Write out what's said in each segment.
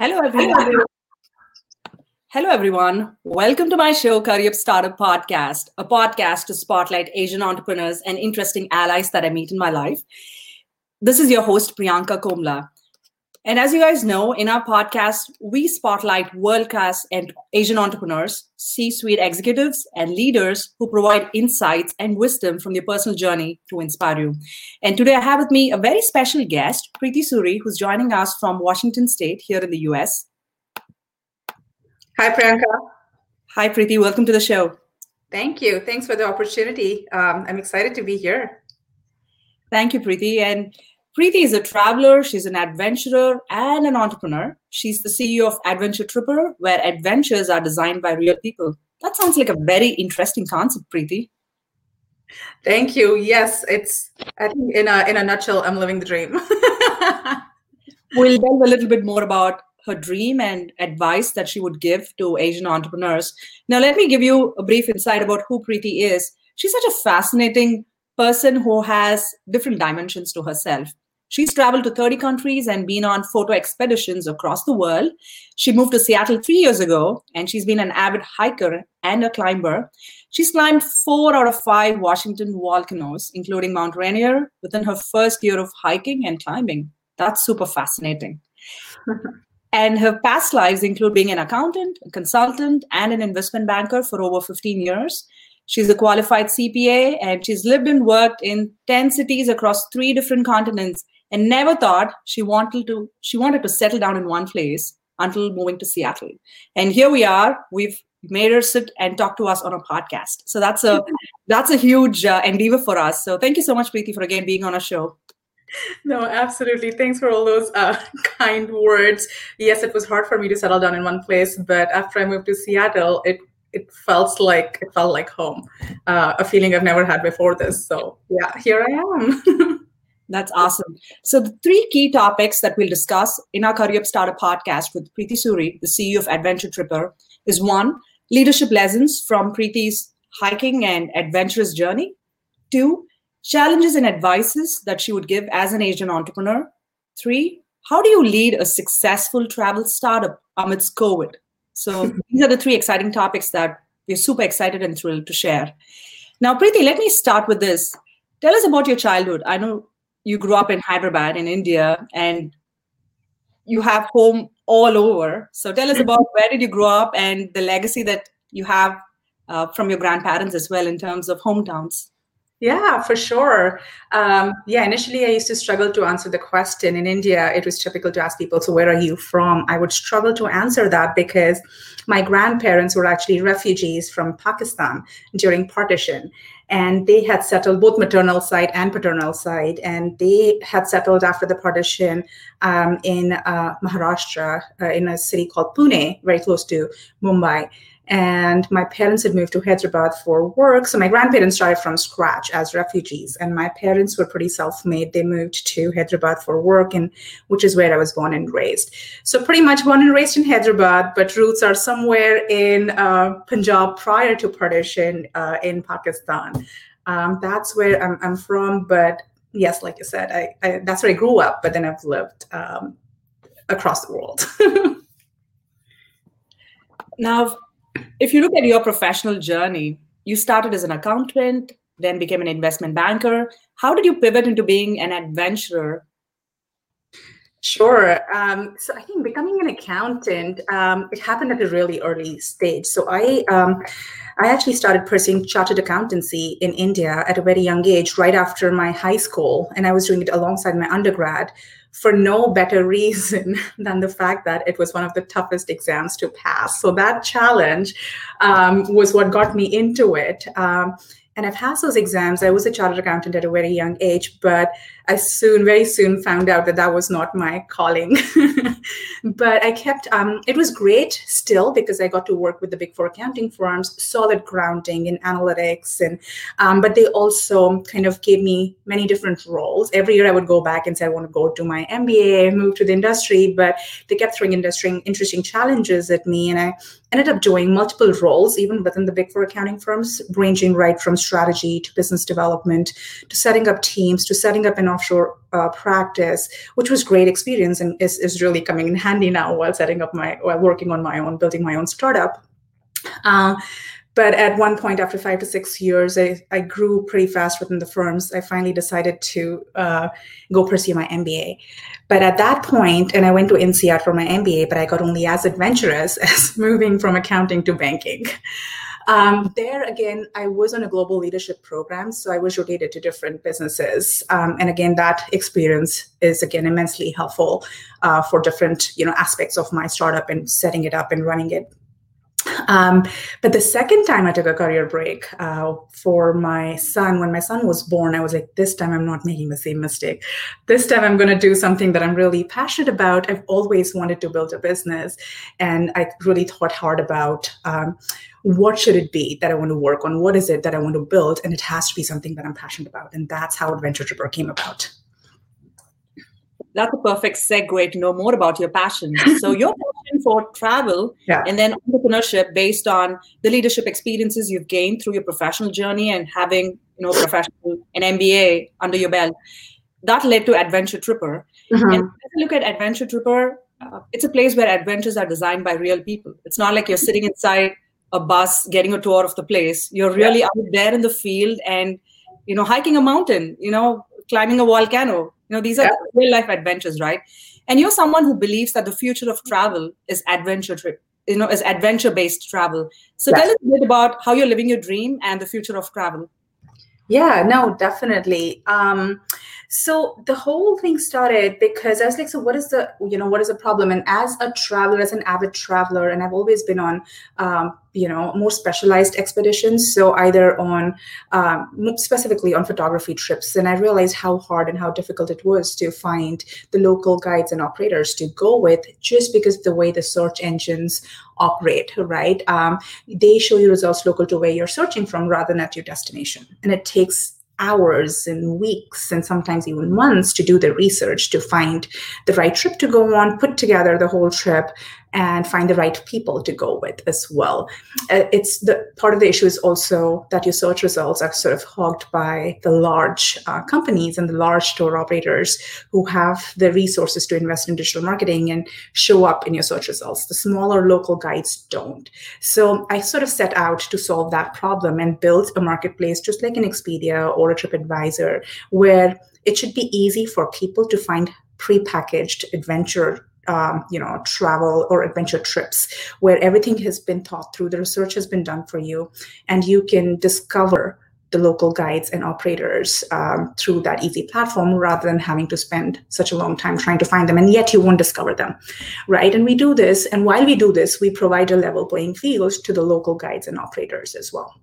Hello, everyone. Hello, everyone. Welcome to my show, Career Startup Podcast, a podcast to spotlight Asian entrepreneurs and interesting allies that I meet in my life. This is your host, Priyanka Komla. And as you guys know, in our podcast, we spotlight world class and Asian entrepreneurs, C suite executives, and leaders who provide insights and wisdom from their personal journey to inspire you. And today I have with me a very special guest, Preeti Suri, who's joining us from Washington State here in the US. Hi, Priyanka. Hi, Preeti. Welcome to the show. Thank you. Thanks for the opportunity. Um, I'm excited to be here. Thank you, Preeti. And Preeti is a traveler, she's an adventurer and an entrepreneur. She's the CEO of Adventure Tripper, where adventures are designed by real people. That sounds like a very interesting concept, Preeti. Thank you. Yes, it's I think in a in a nutshell, I'm living the dream. we'll delve a little bit more about her dream and advice that she would give to Asian entrepreneurs. Now, let me give you a brief insight about who Preeti is. She's such a fascinating person who has different dimensions to herself. She's traveled to 30 countries and been on photo expeditions across the world. She moved to Seattle three years ago, and she's been an avid hiker and a climber. She's climbed four out of five Washington volcanoes, including Mount Rainier, within her first year of hiking and climbing. That's super fascinating. and her past lives include being an accountant, a consultant, and an investment banker for over 15 years. She's a qualified CPA and she's lived and worked in 10 cities across three different continents and never thought she wanted to she wanted to settle down in one place until moving to Seattle. And here we are. We've made her sit and talk to us on a podcast. So that's a that's a huge uh, endeavor for us. So thank you so much, Preeti, for again being on our show. No, absolutely. Thanks for all those uh, kind words. Yes, it was hard for me to settle down in one place, but after I moved to Seattle, it it felt like it felt like home, uh, a feeling I've never had before this. So yeah, here I am. That's awesome. So the three key topics that we'll discuss in our Career up Startup podcast with Preeti Suri, the CEO of Adventure Tripper, is one, leadership lessons from Preeti's hiking and adventurous journey. Two, challenges and advices that she would give as an Asian entrepreneur. Three, how do you lead a successful travel startup amidst COVID? So these are the three exciting topics that we're super excited and thrilled to share. Now, Preeti, let me start with this. Tell us about your childhood. I know you grew up in Hyderabad in India and you have home all over. So tell us about where did you grow up and the legacy that you have uh, from your grandparents as well in terms of hometowns. Yeah, for sure. Um, yeah, initially I used to struggle to answer the question. In India, it was typical to ask people, So, where are you from? I would struggle to answer that because my grandparents were actually refugees from Pakistan during partition and they had settled both maternal side and paternal side and they had settled after the partition um, in uh, maharashtra uh, in a city called pune very close to mumbai and my parents had moved to hyderabad for work. So my grandparents started from scratch as refugees. And my parents were pretty self-made. They moved to hyderabad for work and which is where i was born and raised. So pretty much born and raised in hyderabad but roots are somewhere in uh, punjab prior to partition uh, in pakistan. Um, that's where I'm, I'm, from. But yes like i said I, I, that's where i grew up but then i've lived um, across the world. Now if you look at your professional journey, you started as an accountant, then became an investment banker. How did you pivot into being an adventurer? Sure. Um, so I think becoming an accountant, um, it happened at a really early stage. So I, um, I actually started pursuing chartered accountancy in India at a very young age, right after my high school, and I was doing it alongside my undergrad for no better reason than the fact that it was one of the toughest exams to pass. So that challenge um, was what got me into it. Um, and I passed those exams. I was a chartered accountant at a very young age, but I soon, very soon, found out that that was not my calling. but I kept. Um, it was great still because I got to work with the big four accounting firms, solid grounding in analytics, and um, but they also kind of gave me many different roles. Every year I would go back and say I want to go to my MBA, move to the industry, but they kept throwing industry interesting challenges at me, and I ended up doing multiple roles, even within the big four accounting firms, ranging right from strategy to business development to setting up teams to setting up an offshore uh, practice, which was great experience and is, is really coming in handy now while setting up my, while working on my own, building my own startup. Uh, but at one point after five to six years i, I grew pretty fast within the firms. I finally decided to uh, go pursue my mba but at that point and i went to INSEAD for my mba but i got only as adventurous as moving from accounting to banking. Um, there again, I was on a global leadership program, so I was rotated to different businesses, um, and again, that experience is again immensely helpful uh, for different you know aspects of my startup and setting it up and running it um, but the second time I took a career break uh, for my son, when my son was born, I was like, this time I'm not making the same mistake. This time I'm going to do something that I'm really passionate about. I've always wanted to build a business. And I really thought hard about um, what should it be that I want to work on? What is it that I want to build? And it has to be something that I'm passionate about. And that's how Adventure Tripper came about that's a perfect segue to know more about your passion. So your passion for travel yeah. and then entrepreneurship based on the leadership experiences you've gained through your professional journey and having you know professional an MBA under your belt, that led to Adventure Tripper. Mm-hmm. And if you look at Adventure Tripper, uh, it's a place where adventures are designed by real people. It's not like you're sitting inside a bus getting a tour of the place. You're really yeah. out there in the field and you know hiking a mountain, you know climbing a volcano you know, these are yeah. real life adventures, right? And you're someone who believes that the future of travel is adventure trip, you know, is adventure based travel. So tell us a bit about how you're living your dream and the future of travel. Yeah, no, definitely. Um, so the whole thing started because I was like, so what is the, you know, what is the problem? And as a traveler, as an avid traveler, and I've always been on, um, you know, more specialized expeditions. So either on, um, specifically on photography trips. And I realized how hard and how difficult it was to find the local guides and operators to go with just because of the way the search engines operate, right? Um, they show you results local to where you're searching from rather than at your destination. And it takes hours and weeks and sometimes even months to do the research to find the right trip to go on, put together the whole trip, and find the right people to go with as well. Uh, it's the part of the issue is also that your search results are sort of hogged by the large uh, companies and the large tour operators who have the resources to invest in digital marketing and show up in your search results. The smaller local guides don't. So I sort of set out to solve that problem and build a marketplace just like an Expedia or a TripAdvisor where it should be easy for people to find prepackaged adventure um, you know travel or adventure trips where everything has been thought through the research has been done for you and you can discover the local guides and operators um, through that easy platform rather than having to spend such a long time trying to find them and yet you won't discover them right? And we do this and while we do this we provide a level playing field to the local guides and operators as well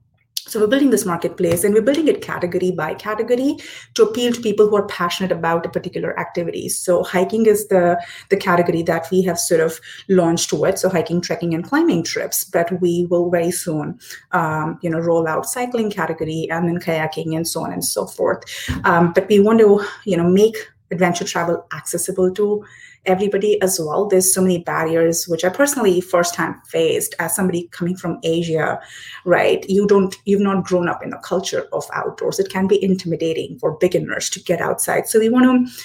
so we're building this marketplace and we're building it category by category to appeal to people who are passionate about a particular activity. So hiking is the, the category that we have sort of launched with. So hiking, trekking, and climbing trips. But we will very soon, um, you know, roll out cycling category and then kayaking and so on and so forth. Um, but we want to, you know, make adventure travel accessible to everybody as well. There's so many barriers, which I personally first firsthand faced as somebody coming from Asia, right? You don't, you've not grown up in a culture of outdoors. It can be intimidating for beginners to get outside. So we want to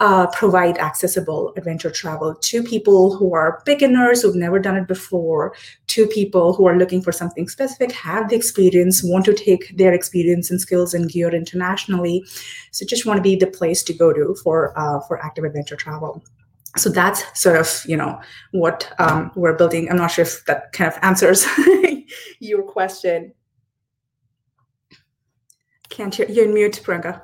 uh, provide accessible adventure travel to people who are beginners who've never done it before, to people who are looking for something specific, have the experience, want to take their experience and skills and gear internationally. So just want to be the place to go to for uh, for active adventure travel so that's sort of you know what um, we're building. I'm not sure if that kind of answers your question. Can't you you're mute Priyanka.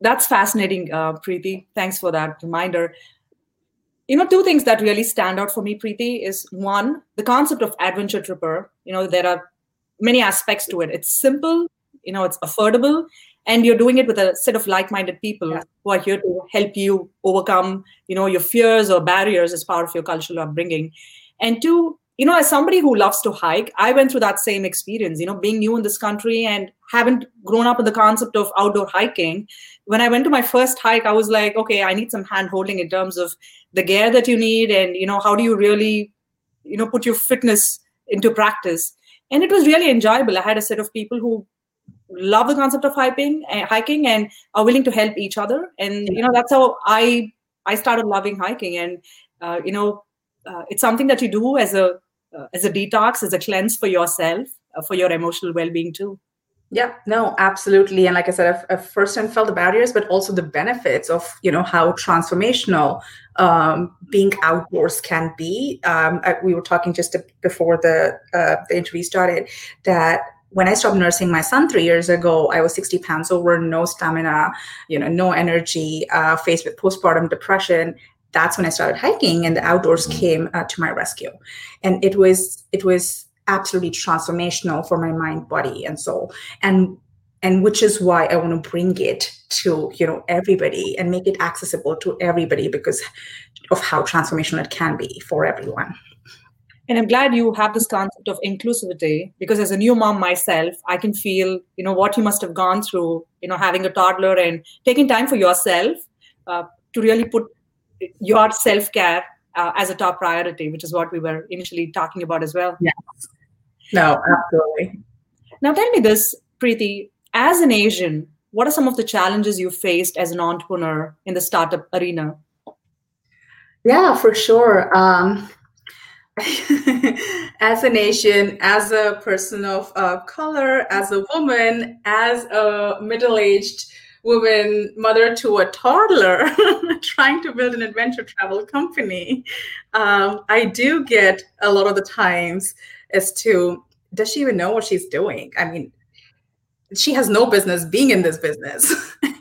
that's fascinating uh, preeti. Thanks for that reminder. You know two things that really stand out for me preeti is one the concept of adventure tripper. You know there are many aspects to it. It's simple you know it's affordable and you're doing it with a set of like-minded people yeah. who are here to help you overcome you know your fears or barriers as part of your cultural upbringing. And two you know as somebody who loves to hike i went through that same experience you know being new in this country and haven't grown up with the concept of outdoor hiking. When i went to my first hike i was like okay i need some hand holding in terms of the gear that you need and you know how do you really you know put your fitness into practice? And it was really enjoyable. I had a set of people who love the concept of hiking uh, hiking and are willing to help each other and you know that's how i i started loving hiking and uh, you know uh, it's something that you do as a uh, as a detox as a cleanse for yourself uh, for your emotional well-being too yeah, no, absolutely. And like I said, I've, first time felt the barriers, but also the benefits of, you know, how transformational um, being outdoors can be. Um, I, we were talking just before the, uh, the interview started that when I stopped nursing my son three years ago, I was 60 pounds over, no stamina, you know, no energy, uh, faced with postpartum depression. That's when I started hiking, and the outdoors mm-hmm. came uh, to my rescue. And it was it was absolutely transformational for my mind, body, and soul. And and which is why I want to bring it to you know everybody and make it accessible to everybody because of how transformational it can be for everyone. And I'm glad you have this concept of inclusivity because as a new mom myself, I can feel, you know, what you must have gone through, you know, having a toddler and taking time for yourself uh, to really put your self-care uh, as a top priority, which is what we were initially talking about as well. Yes. No, absolutely. Now tell me this, Preeti, as an Asian, what are some of the challenges you faced as an entrepreneur in the startup arena? Yeah, for sure. Um, as a nation, as a person of uh, color, as a woman, as a middle aged woman, mother to a toddler, trying to build an adventure travel company, um, I do get a lot of the times as to does she even know what she's doing? I mean, she has no business being in this business.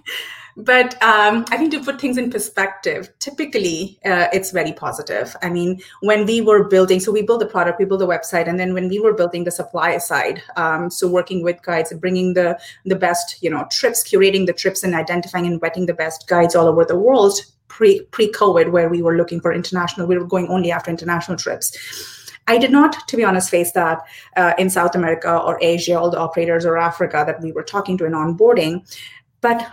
but um, I think to put things in perspective, typically uh, it's very positive. I mean, when we were building, so we build the product, we build the website, and then when we were building the supply side, um, so working with guides and bringing the the best, you know, trips, curating the trips, and identifying and vetting the best guides all over the world pre pre COVID, where we were looking for international, we were going only after international trips I did not, to be honest, face that uh, in South America or Asia, all the operators or Africa that we were talking to in onboarding. But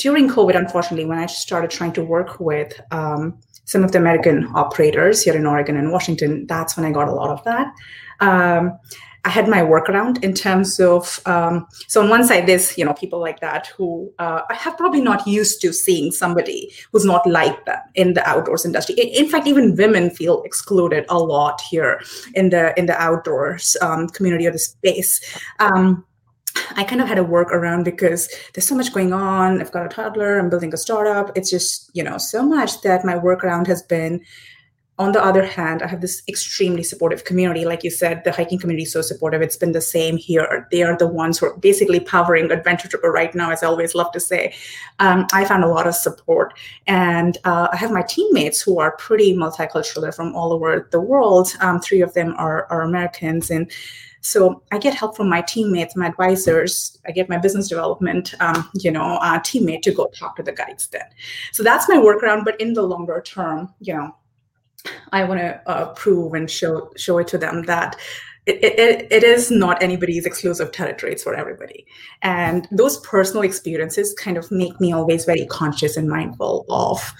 during COVID, unfortunately, when I started trying to work with um, some of the American operators here in Oregon and Washington, that's when I got a lot of that. Um, I had my workaround in terms of um, so on one side there's you know people like that who uh, I have probably not used to seeing somebody who's not like them in the outdoors industry. In, fact, even women feel excluded a lot here in the in the outdoors um, community or the space. Um, I kind of had to work around because there's so much going on. I've got a toddler. I'm building a startup. It's just you know so much that my workaround has been on the other hand, I have this extremely supportive community. Like you said, the hiking community is so supportive. It's been the same here. They are the ones who are basically powering Adventure Tripper right now, as I always love to say. Um, I found a lot of support. And uh, I have my teammates who are pretty multicultural. They're from all over the world. Um, three of them are, are Americans. And so I get help from my teammates, my advisors. I get my business development, um, you know, uh, teammate to go talk to the guides. Then, so that's my workaround. But in the longer term, you know, I want to uh, prove and show show it to them that it, it, it is not anybody's exclusive territory it's for everybody. And those personal experiences kind of make me always very conscious and mindful of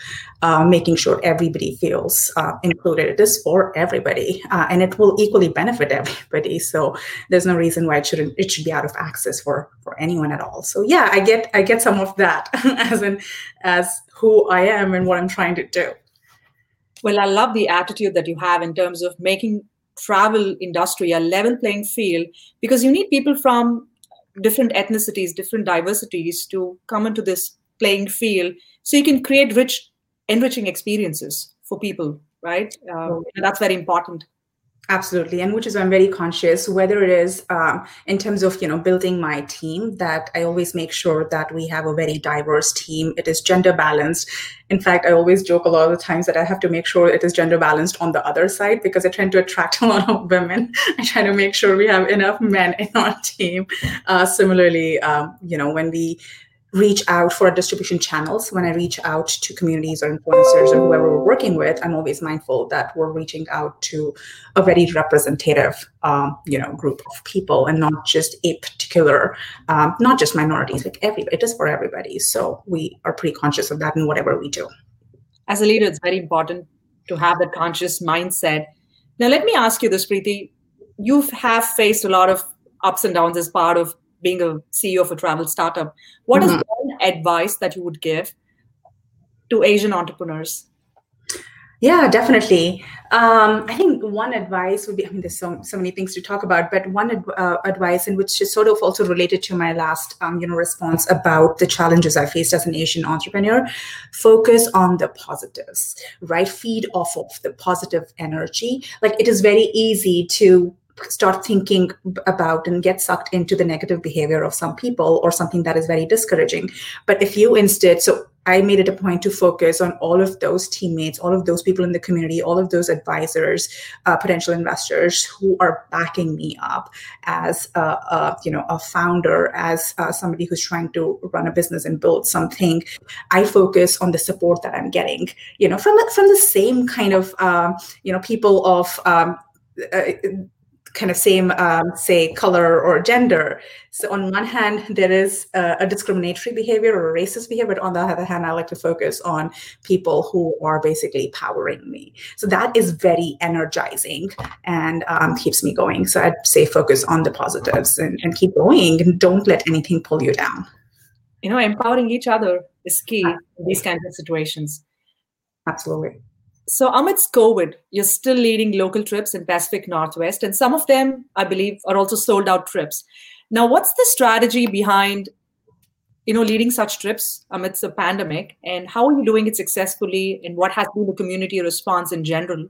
uh, making sure everybody feels uh, included. It is for everybody uh, and it will equally benefit everybody. So there's no reason why it shouldn't it should be out of access for for anyone at all. So yeah i get i get some of that as in as who i am and what i'm trying to do. Well, I love the attitude that you have in terms of making travel industry a level playing field because you need people from different ethnicities, different diversities to come into this playing field so you can create rich, enriching experiences for people, right? Um, that's very important absolutely. And which is why i'm very conscious whether it is um, in terms of you know building my team that i always make sure that we have a very diverse team. It is gender balanced. In fact i always joke a lot of the times that i have to make sure it is gender balanced on the other side because i tend to attract a lot of women. I try to make sure we have enough men in our team. Uh, similarly um, you know when we reach out for our distribution channels. When i reach out to communities or influencers or whoever we're working with i'm always mindful that we're reaching out to a very representative um, you know group of people and not just a particular um, not just minorities like everybody it is for everybody. So we are pretty conscious of that in whatever we do. As a leader it's very important to have that conscious mindset. Now, let me ask you this, Preeti. You have faced a lot of ups and downs as part of being a CEO of a travel startup. What mm-hmm. is one advice that you would give to Asian entrepreneurs? Yeah, definitely. Um, I think one advice would be I mean, there's so, so many things to talk about, but one uh, advice, and which is sort of also related to my last um, you know, response about the challenges I faced as an Asian entrepreneur focus on the positives, right? Feed off of the positive energy. Like it is very easy to start thinking about and get sucked into the negative behavior of some people or something that is very discouraging. But if you instead, so I made it a point to focus on all of those teammates, all of those people in the community, all of those advisors, uh, potential investors who are backing me up as a, a you know a founder, as uh, somebody who's trying to run a business and build something. I focus on the support that I'm getting, you know, from from the same kind of um, you know people of um, uh, kind of same um, say color or gender. So on one hand there is a, a, discriminatory behavior or a racist behavior but on the other hand i like to focus on people who are basically powering me. So that is very energizing and um, keeps me going. So i'd say focus on the positives and, and keep going and don't let anything pull you down. You know empowering each other is key in these kinds of situations. Absolutely so amidst COVID, you're still leading local trips in Pacific Northwest, and some of them, I believe, are also sold out trips. Now, what's the strategy behind, you know, leading such trips amidst the pandemic, and how are you doing it successfully, and what has been the community response in general?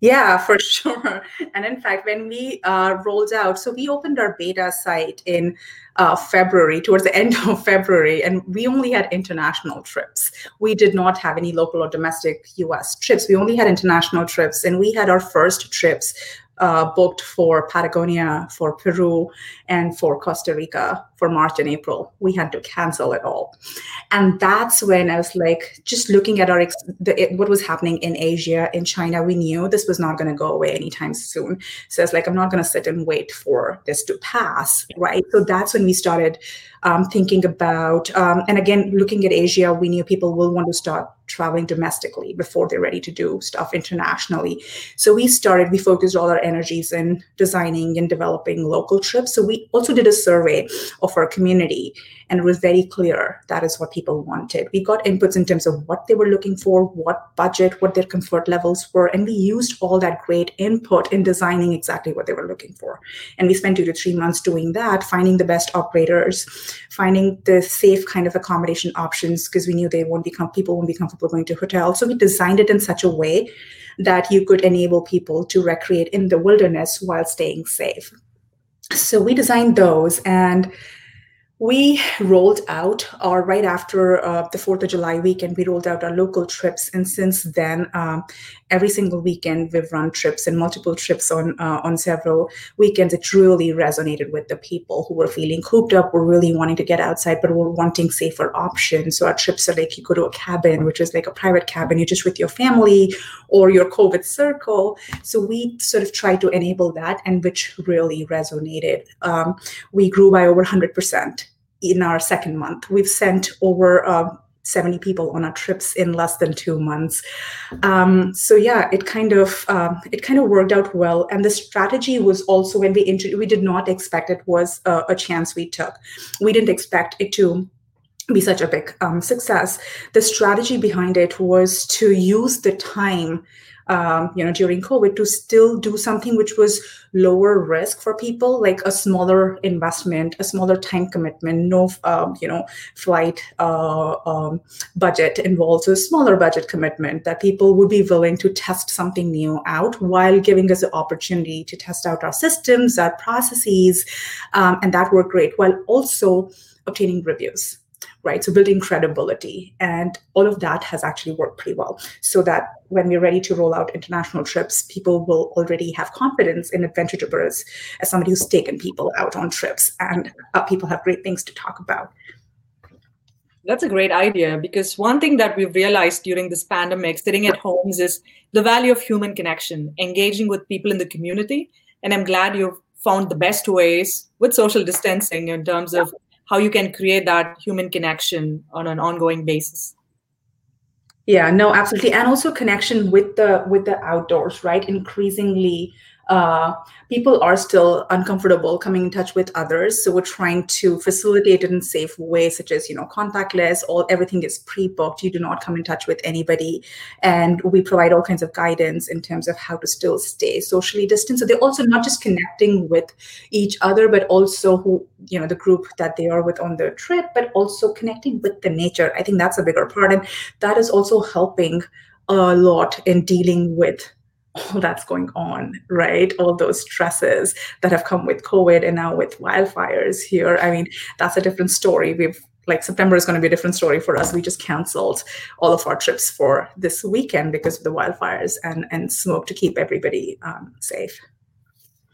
Yeah, for sure. And in fact, when we uh, rolled out, so we opened our beta site in uh, February, towards the end of February, and we only had international trips. We did not have any local or domestic US trips. We only had international trips, and we had our first trips uh, booked for Patagonia, for Peru, and for Costa Rica for March and April. We had to cancel it all, and that's when I was like, just looking at our ex- the, it, what was happening in Asia, in China. We knew this was not going to go away anytime soon. So it's like I'm not going to sit and wait for this to pass, right? So that's when we started um, thinking about, um, and again, looking at Asia, we knew people will want to start traveling domestically before they're ready to do stuff internationally. So we started, we focused all our energies in designing and developing local trips. So we also did a survey of our community and it was very clear that is what people wanted. We got inputs in terms of what they were looking for, what budget, what their comfort levels were, and we used all that great input in designing exactly what they were looking for. And we spent two to three months doing that, finding the best operators, finding the safe kind of accommodation options because we knew they won't become people won't be comfortable going to hotels. So we designed it in such a way that you could enable people to recreate in the wilderness while staying safe. So we designed those and we rolled out, or right after uh, the 4th of July weekend, we rolled out our local trips. And since then, um, every single weekend, we've run trips and multiple trips on, uh, on several weekends. It really resonated with the people who were feeling cooped up, were really wanting to get outside, but were wanting safer options. So our trips are like you go to a cabin, which is like a private cabin, you're just with your family or your COVID circle. So we sort of try to enable that, and which really resonated. Um, we grew by over 100% in our second month. We've sent over uh, 70 people on our trips in less than two months. Um, so yeah, it kind of um, it kind of worked out well. And the strategy was also when we inter- we did not expect it was a, a chance we took. We didn't expect it to be such a big um, success. The strategy behind it was to use the time um, you know, during COVID to still do something which was lower risk for people, like a smaller investment, a smaller time commitment, no, um, you know, flight uh, um, budget involved, so a smaller budget commitment that people would be willing to test something new out while giving us the opportunity to test out our systems, our processes, um, and that worked great, while also obtaining reviews right? So building credibility and all of that has actually worked pretty well. So that when we're ready to roll out international trips, people will already have confidence in Adventure Trippers as somebody who's taken people out on trips and uh, people have great things to talk about. That's a great idea because one thing that we've realized during this pandemic, sitting at homes, is the value of human connection, engaging with people in the community. And I'm glad you've found the best ways with social distancing in terms of how you can create that human connection on an ongoing basis. Yeah no absolutely. And also connection with the with the outdoors right? Increasingly uh, people are still uncomfortable coming in touch with others. So we're trying to facilitate it in safe ways such as you know contactless all everything is pre-booked. You do not come in touch with anybody. And we provide all kinds of guidance in terms of how to still stay socially distant so they're also not just connecting with each other but also who you know the group that they are with on their trip but also connecting with the nature. I think that's a bigger part. And that is also helping a lot in dealing with all that's going on, right? All those stresses that have come with COVID and now with wildfires here. I mean, that's a different story. We've like September is going to be a different story for us. We just canceled all of our trips for this weekend because of the wildfires and and smoke to keep everybody um, safe.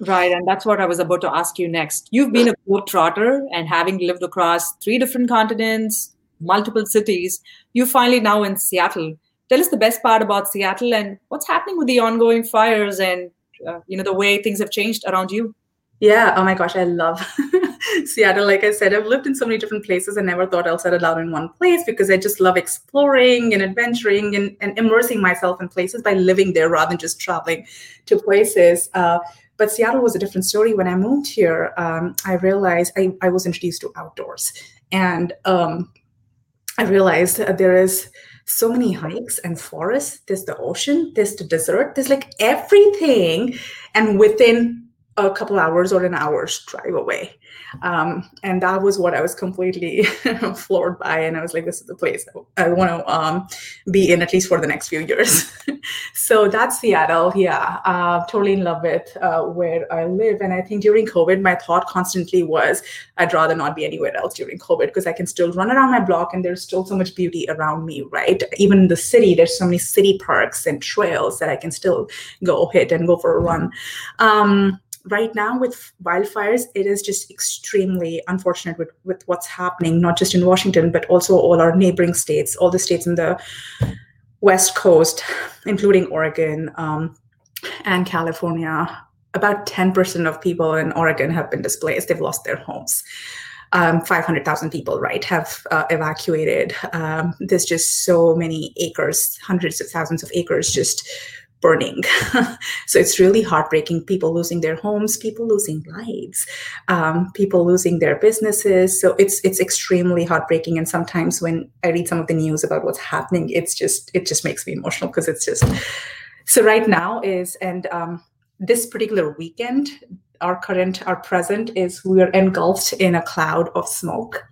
Right, and that's what I was about to ask you next. You've been a globe trotter, and having lived across three different continents, multiple cities, you finally now in Seattle tell us the best part about Seattle and what's happening with the ongoing fires and uh, you know the way things have changed around you. Yeah. Oh my gosh, I love Seattle. Like I said, I've lived in so many different places and never thought I'll settle down in one place because I just love exploring and adventuring and, and immersing myself in places by living there rather than just traveling to places. Uh, but Seattle was a different story. When I moved here, um, I realized I, I was introduced to outdoors. And um, I realized there is so many hikes and forests. There's the ocean, there's the desert, there's like everything. And within a couple hours or an hour's drive away. Um, and that was what I was completely floored by. And I was like, this is the place I want to um, be in at least for the next few years. so that's Seattle. Yeah, uh, totally in love with uh, where I live. And I think during COVID, my thought constantly was, I'd rather not be anywhere else during COVID because I can still run around my block and there's still so much beauty around me, right? Even in the city, there's so many city parks and trails that I can still go hit and go for a run. Um, right now with wildfires, it is just extremely unfortunate with, with what's happening, not just in Washington, but also all our neighboring states, all the states in the West Coast, including Oregon um, and California. About 10% of people in Oregon have been displaced, they've lost their homes. Um, 500,000 people, right, have uh, evacuated. Um, there's just so many acres, hundreds of thousands of acres just burning. so it's really heartbreaking. People losing their homes, people losing lives, um, people losing their businesses. So it's it's extremely heartbreaking. And sometimes when I read some of the news about what's happening, it's just it just makes me emotional because it's just. So right now is and um, this particular weekend, our current our present is we are engulfed in a cloud of smoke.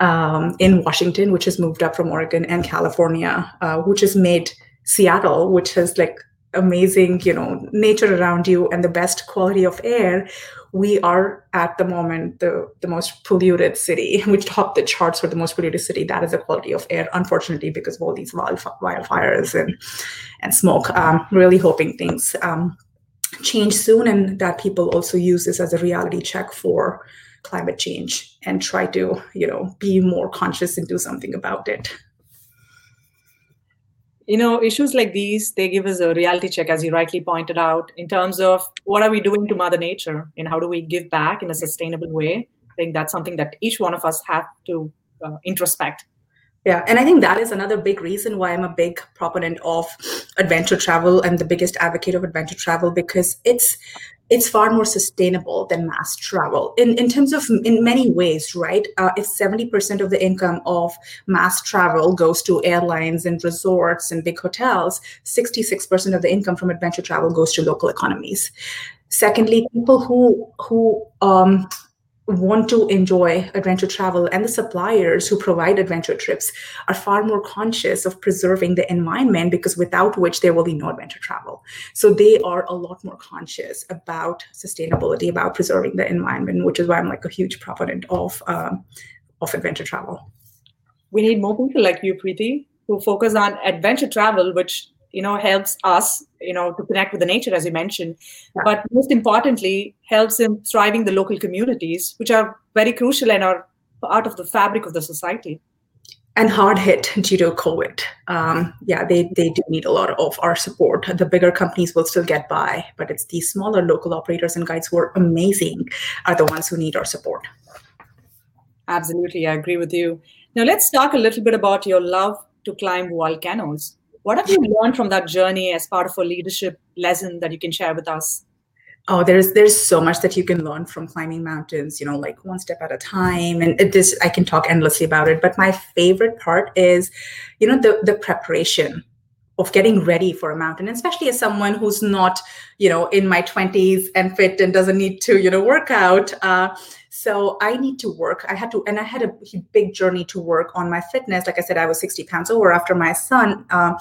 Um, in Washington, which has moved up from Oregon and California, uh, which has made Seattle, which has like amazing you know nature around you and the best quality of air we are at the moment the, the most polluted city. Which topped the charts for the most polluted city. That is the quality of air unfortunately because of all these wildfires and and smoke. Um, really hoping things um, change soon and that people also use this as a reality check for climate change and try to you know be more conscious and do something about it you know issues like these they give us a reality check as you rightly pointed out in terms of what are we doing to mother nature and how do we give back in a sustainable way. I think that's something that each one of us have to uh, introspect yeah, and I think that is another big reason why I'm a big proponent of adventure travel and the biggest advocate of adventure travel because it's it's far more sustainable than mass travel. In, in terms of in many ways right uh, if 70% of the income of mass travel goes to airlines and resorts and big hotels 66% of the income from adventure travel goes to local economies. Secondly people who who um, want to enjoy adventure travel and the suppliers who provide adventure trips are far more conscious of preserving the environment because without which there will be no adventure travel. So they are a lot more conscious about sustainability about preserving the environment which is why i'm like a huge proponent of um, of adventure travel. We need more people like you preeti who focus on adventure travel which you know helps us you know to connect with the nature as you mentioned yeah. but most importantly helps in thriving the local communities which are very crucial and are part of the fabric of the society and hard hit due to COVID. Um, yeah, they, they do need a lot of our support. The bigger companies will still get by, but it's these smaller local operators and guides who are amazing are the ones who need our support. Absolutely, I agree with you. Now let's talk a little bit about your love to climb volcanoes. What have you learned from that journey as part of a leadership lesson that you can share with us? oh there's there's so much that you can learn from climbing mountains you know like one step at a time and it, this i can talk endlessly about it but my favorite part is you know the the preparation of getting ready for a mountain especially as someone who's not you know in my 20s and fit and doesn't need to you know work out uh, so I need to work. I had to, and I had a big journey to work on my fitness. Like I said, I was 60 pounds over after my son. Uh,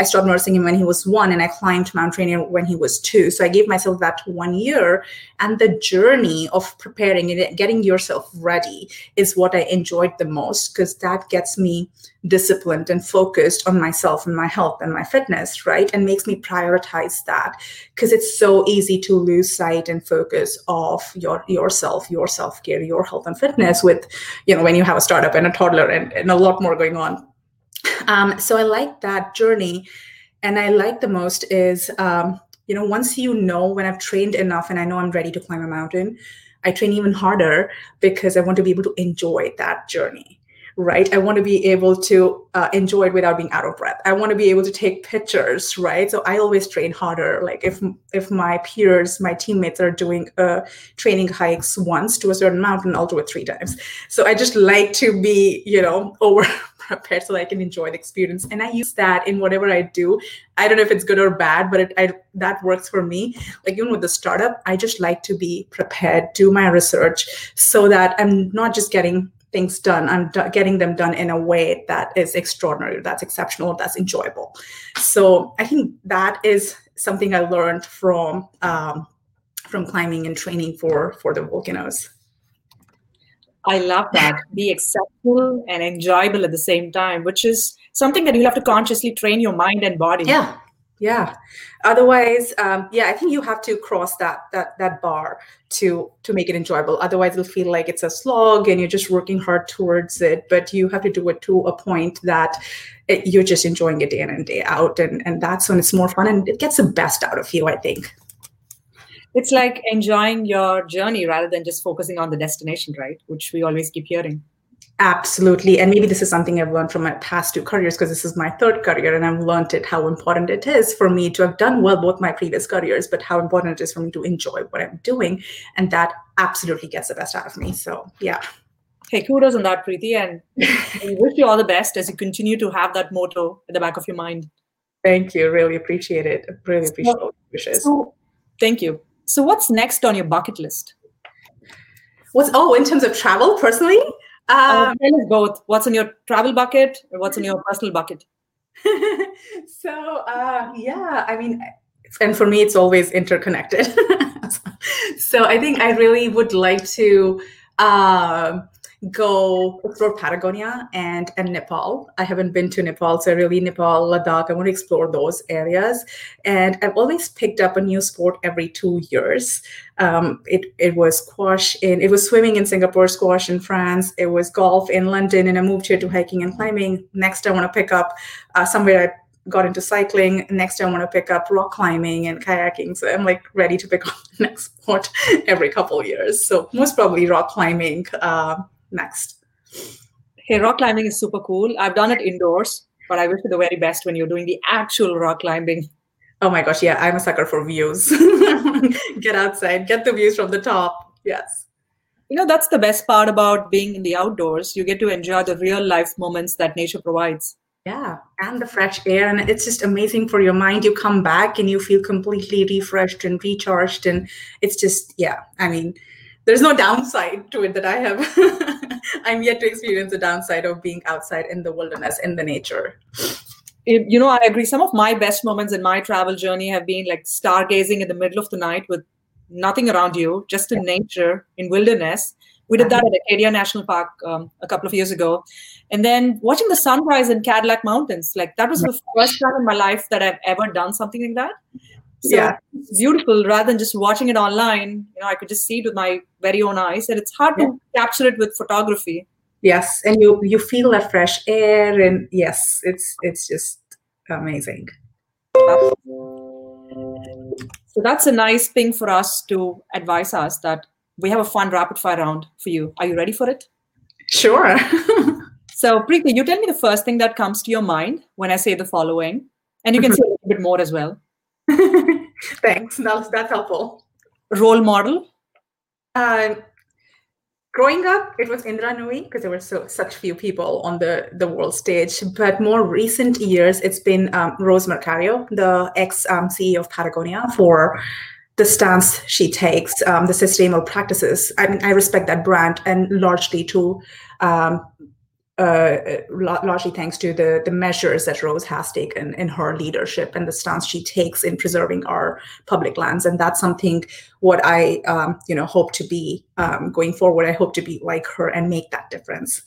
I stopped nursing him when he was one, and I climbed Mount Rainier when he was two. So I gave myself that one year. And the journey of preparing and getting yourself ready is what I enjoyed the most because that gets me disciplined and focused on myself and my health and my fitness, right? And makes me prioritize that because it's so easy to lose sight and focus of your yourself, your self-care, your health and fitness with, you know, when you have a startup and a toddler and, and a lot more going on. Um, so I like that journey. And I like the most is um, you know, once you know when I've trained enough and I know I'm ready to climb a mountain, I train even harder because I want to be able to enjoy that journey right? I want to be able to uh, enjoy it without being out of breath. I want to be able to take pictures, right? So I always train harder. Like if if my peers, my teammates are doing uh, training hikes once to a certain mountain, I'll do it three times. So I just like to be, you know, over prepared so I can enjoy the experience. And I use that in whatever I do. I don't know if it's good or bad, but it, I, that works for me. Like even with the startup, I just like to be prepared, do my research so that I'm not just getting things done i'm d- getting them done in a way that is extraordinary that's exceptional that's enjoyable. So i think that is something i learned from um, from climbing and training for for the volcanoes. I love that. Be exceptional and enjoyable at the same time which is something that you'll have to consciously train your mind and body. Yeah yeah. Otherwise um, yeah i think you have to cross that that that bar to to make it enjoyable. Otherwise it'll feel like it's a slog and you're just working hard towards it but you have to do it to a point that it, you're just enjoying it day in and day out and and that's when it's more fun and it gets the best out of you i think. It's like enjoying your journey rather than just focusing on the destination right? Which we always keep hearing Absolutely. And maybe this is something I've learned from my past two careers because this is my third career and I've learned it how important it is for me to have done well both my previous careers, but how important it is for me to enjoy what I'm doing. And that absolutely gets the best out of me. So, yeah. Hey, kudos on that, Preeti. And we wish you all the best as you continue to have that motto at the back of your mind. Thank you. Really appreciate it. Really appreciate so, wishes. So, thank you. So, what's next on your bucket list? What's, oh, in terms of travel personally? Um, um, tell us both. What's in your travel bucket or what's in your personal bucket? so uh, yeah, I mean, and for me, it's always interconnected. so I think I really would like to. Uh, go explore Patagonia and, and Nepal. I haven't been to Nepal, so really Nepal, Ladakh, I want to explore those areas. And I've always picked up a new sport every two years. Um, it, it was squash in, it was swimming in Singapore, squash in France, it was golf in London, and I moved here to hiking and climbing. Next, I want to pick up uh, somewhere I got into cycling. Next, I want to pick up rock climbing and kayaking. So I'm like ready to pick up the next sport every couple years. So most probably rock climbing, uh, next. Hey, rock climbing is super cool. I've done it indoors, but I wish you the very best when you're doing the actual rock climbing. Oh my gosh, yeah, I'm a sucker for views. get outside, get the views from the top. Yes. You know, that's the best part about being in the outdoors. You get to enjoy the real life moments that nature provides. Yeah, and the fresh air. And it's just amazing for your mind. You come back and you feel completely refreshed and recharged. And it's just, yeah, I mean, there's no downside to it that I have. I'm yet to experience the downside of being outside in the wilderness, in the nature. You know, I agree. Some of my best moments in my travel journey have been like stargazing in the middle of the night with nothing around you, just in nature, in wilderness. We did that at Acadia National Park um, a couple of years ago. And then watching the sunrise in Cadillac Mountains, like that was the first time in my life that I've ever done something like that. So yeah. it's beautiful rather than just watching it online. You know, I could just see it with my very own eyes, and it's hard yeah. to capture it with photography. Yes, and you you feel that fresh air, and yes, it's it's just amazing. So that's a nice thing for us to advise us that we have a fun rapid fire round for you. Are you ready for it? Sure. So, Preeti, you tell me the first thing that comes to your mind when I say the following, and you can say a little bit more as well. Thanks. That's, that's helpful. Role model? Uh, growing up, it was Indra Nooyi because there were so such few people on the, the world stage. But more recent years, it's been um, Rose Marcario, the ex um, CEO of Patagonia, for the stance she takes, um, the sustainable practices. I mean, I respect that brand, and largely to um, uh, largely thanks to the the measures that Rose has taken in her leadership and the stance she takes in preserving our public lands, and that's something what I um, you know hope to be um, going forward. I hope to be like her and make that difference.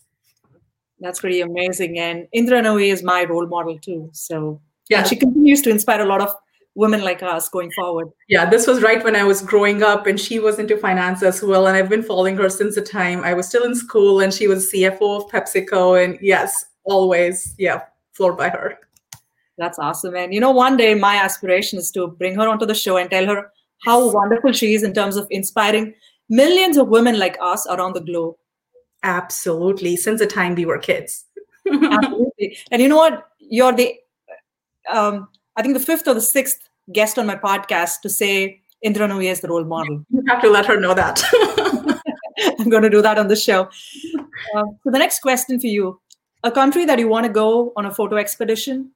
That's pretty amazing, and Indra Nooyi is my role model too. So yeah, she continues to inspire a lot of women like us going forward. Yeah, this was right when I was growing up and she was into finance as well. And I've been following her since the time I was still in school and she was CFO of PepsiCo. And yes, always, yeah, floored by her. That's awesome. And you know, one day my aspiration is to bring her onto the show and tell her how wonderful she is in terms of inspiring millions of women like us around the globe. Absolutely. Since the time we were kids. Absolutely. And you know what? You're the um, I think the fifth or the sixth guest on my podcast to say Indra Nooyi is the role model. You have to let her know that. I'm going to do that on the show. Uh, so the next question for you: a country that you want to go on a photo expedition?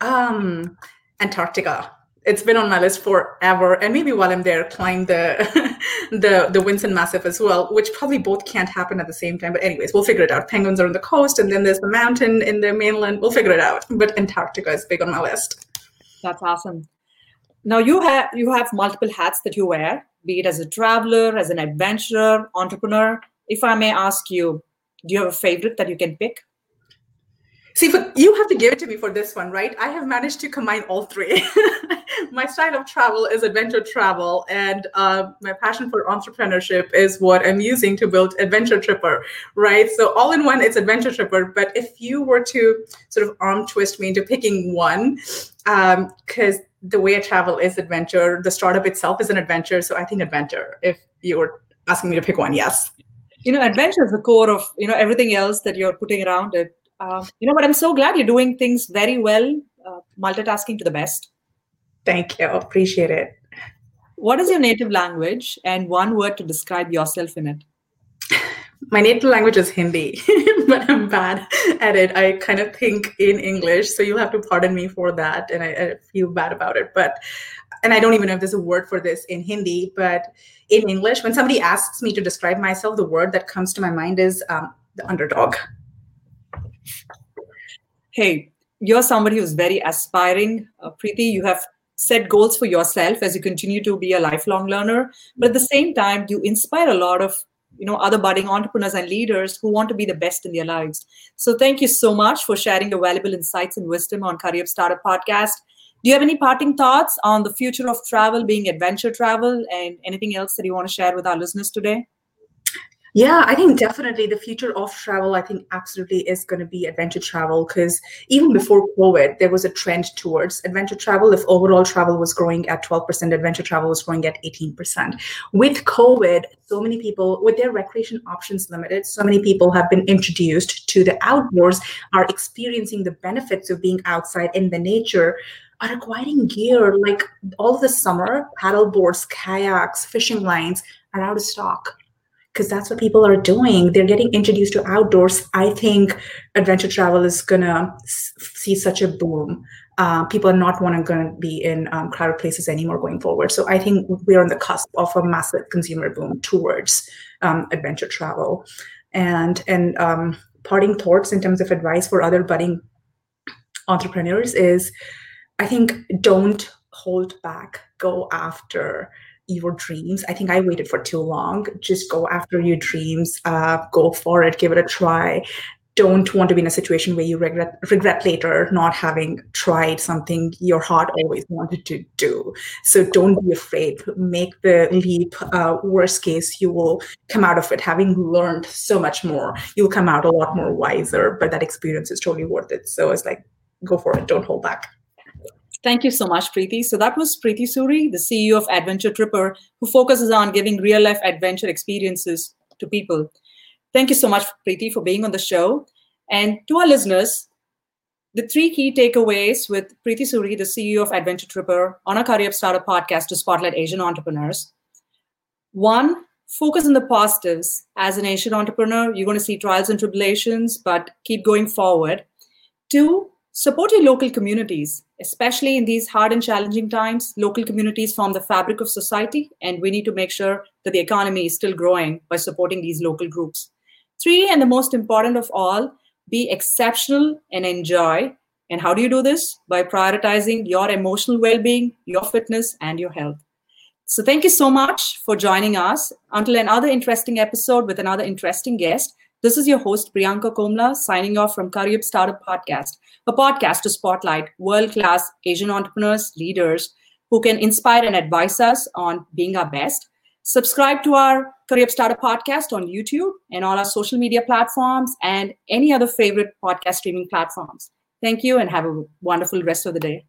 Um, Antarctica. It's been on my list forever, and maybe while I'm there, climb the the the Vinson Massif as well, which probably both can't happen at the same time. But anyways, we'll figure it out. Penguins are on the coast, and then there's the mountain in the mainland. We'll figure it out. But Antarctica is big on my list. That's awesome. Now you have you have multiple hats that you wear, be it as a traveler, as an adventurer, entrepreneur. If I may ask you, do you have a favorite that you can pick? See, you have to give it to me for this one, right? I have managed to combine all three. my style of travel is adventure travel, and uh, my passion for entrepreneurship is what I'm using to build Adventure Tripper, right? So all in one, it's Adventure Tripper. But if you were to sort of arm twist me into picking one, because um, the way I travel is adventure, the startup itself is an adventure. So I think adventure. If you were asking me to pick one, yes. You know, adventure is the core of you know everything else that you're putting around it uh, you know, but I'm so glad you're doing things very well, uh, multitasking to the best. Thank you. Appreciate it. What is your native language and one word to describe yourself in it? My native language is Hindi, but I'm bad at it. I kind of think in English, so you'll have to pardon me for that. And I, I feel bad about it. But, and I don't even know if there's a word for this in Hindi, but in English, when somebody asks me to describe myself, the word that comes to my mind is um, the underdog hey, you're somebody who's very aspiring, uh, Preeti. You have set goals for yourself as you continue to be a lifelong learner, but at the same time, you inspire a lot of you know other budding entrepreneurs and leaders who want to be the best in their lives. So thank you so much for sharing your valuable insights and wisdom on Career Startup Podcast. Do you have any parting thoughts on the future of travel being adventure travel and anything else that you want to share with our listeners today? Yeah, I think definitely the future of travel, I think absolutely is going to be adventure travel because even before COVID, there was a trend towards adventure travel. If overall travel was growing at 12%, adventure travel was growing at 18%. With COVID, so many people, with their recreation options limited, so many people have been introduced to the outdoors, are experiencing the benefits of being outside in the nature are acquiring gear like all the summer paddle boards kayaks fishing lines are out of stock because that's what people are doing. They're getting introduced to outdoors. I think adventure travel is gonna see such a boom. Uh, people are not going to be in um, crowded places anymore going forward. So I think we're on the cusp of a massive consumer boom towards um, adventure travel. And and um, parting thoughts in terms of advice for other budding entrepreneurs is, I think don't hold back. Go after your dreams. I think I waited for too long. Just go after your dreams, uh, go for it, give it a try. Don't want to be in a situation where you regret regret later not having tried something your heart always wanted to do. So don't be afraid. Make the leap. Uh, worst case, you will come out of it having learned so much more. You'll come out a lot more wiser. But that experience is totally worth it. So it's like go for it. Don't hold back. Thank you so much, Preeti. So that was Preeti Suri, the CEO of Adventure Tripper, who focuses on giving real life adventure experiences to people. Thank you so much, Preeti, for being on the show. And to our listeners, the three key takeaways with Preeti Suri, the CEO of Adventure Tripper, on our Career Up Startup podcast to spotlight Asian entrepreneurs. One, focus on the positives. As an Asian entrepreneur, you're going to see trials and tribulations, but keep going forward. Two, support your local communities, especially in these hard and challenging times. Local communities form the fabric of society, and we need to make sure that the economy is still growing by supporting these local groups. Three, and the most important of all, be exceptional and enjoy. And how do you do this? By prioritizing your emotional well being, your fitness, and your health. So, thank you so much for joining us. Until another interesting episode with another interesting guest, this is your host, Priyanka Komla, signing off from Career Startup Podcast, a podcast to spotlight world class Asian entrepreneurs, leaders who can inspire and advise us on being our best. Subscribe to our Career Startup podcast on YouTube and all our social media platforms and any other favorite podcast streaming platforms. Thank you and have a wonderful rest of the day.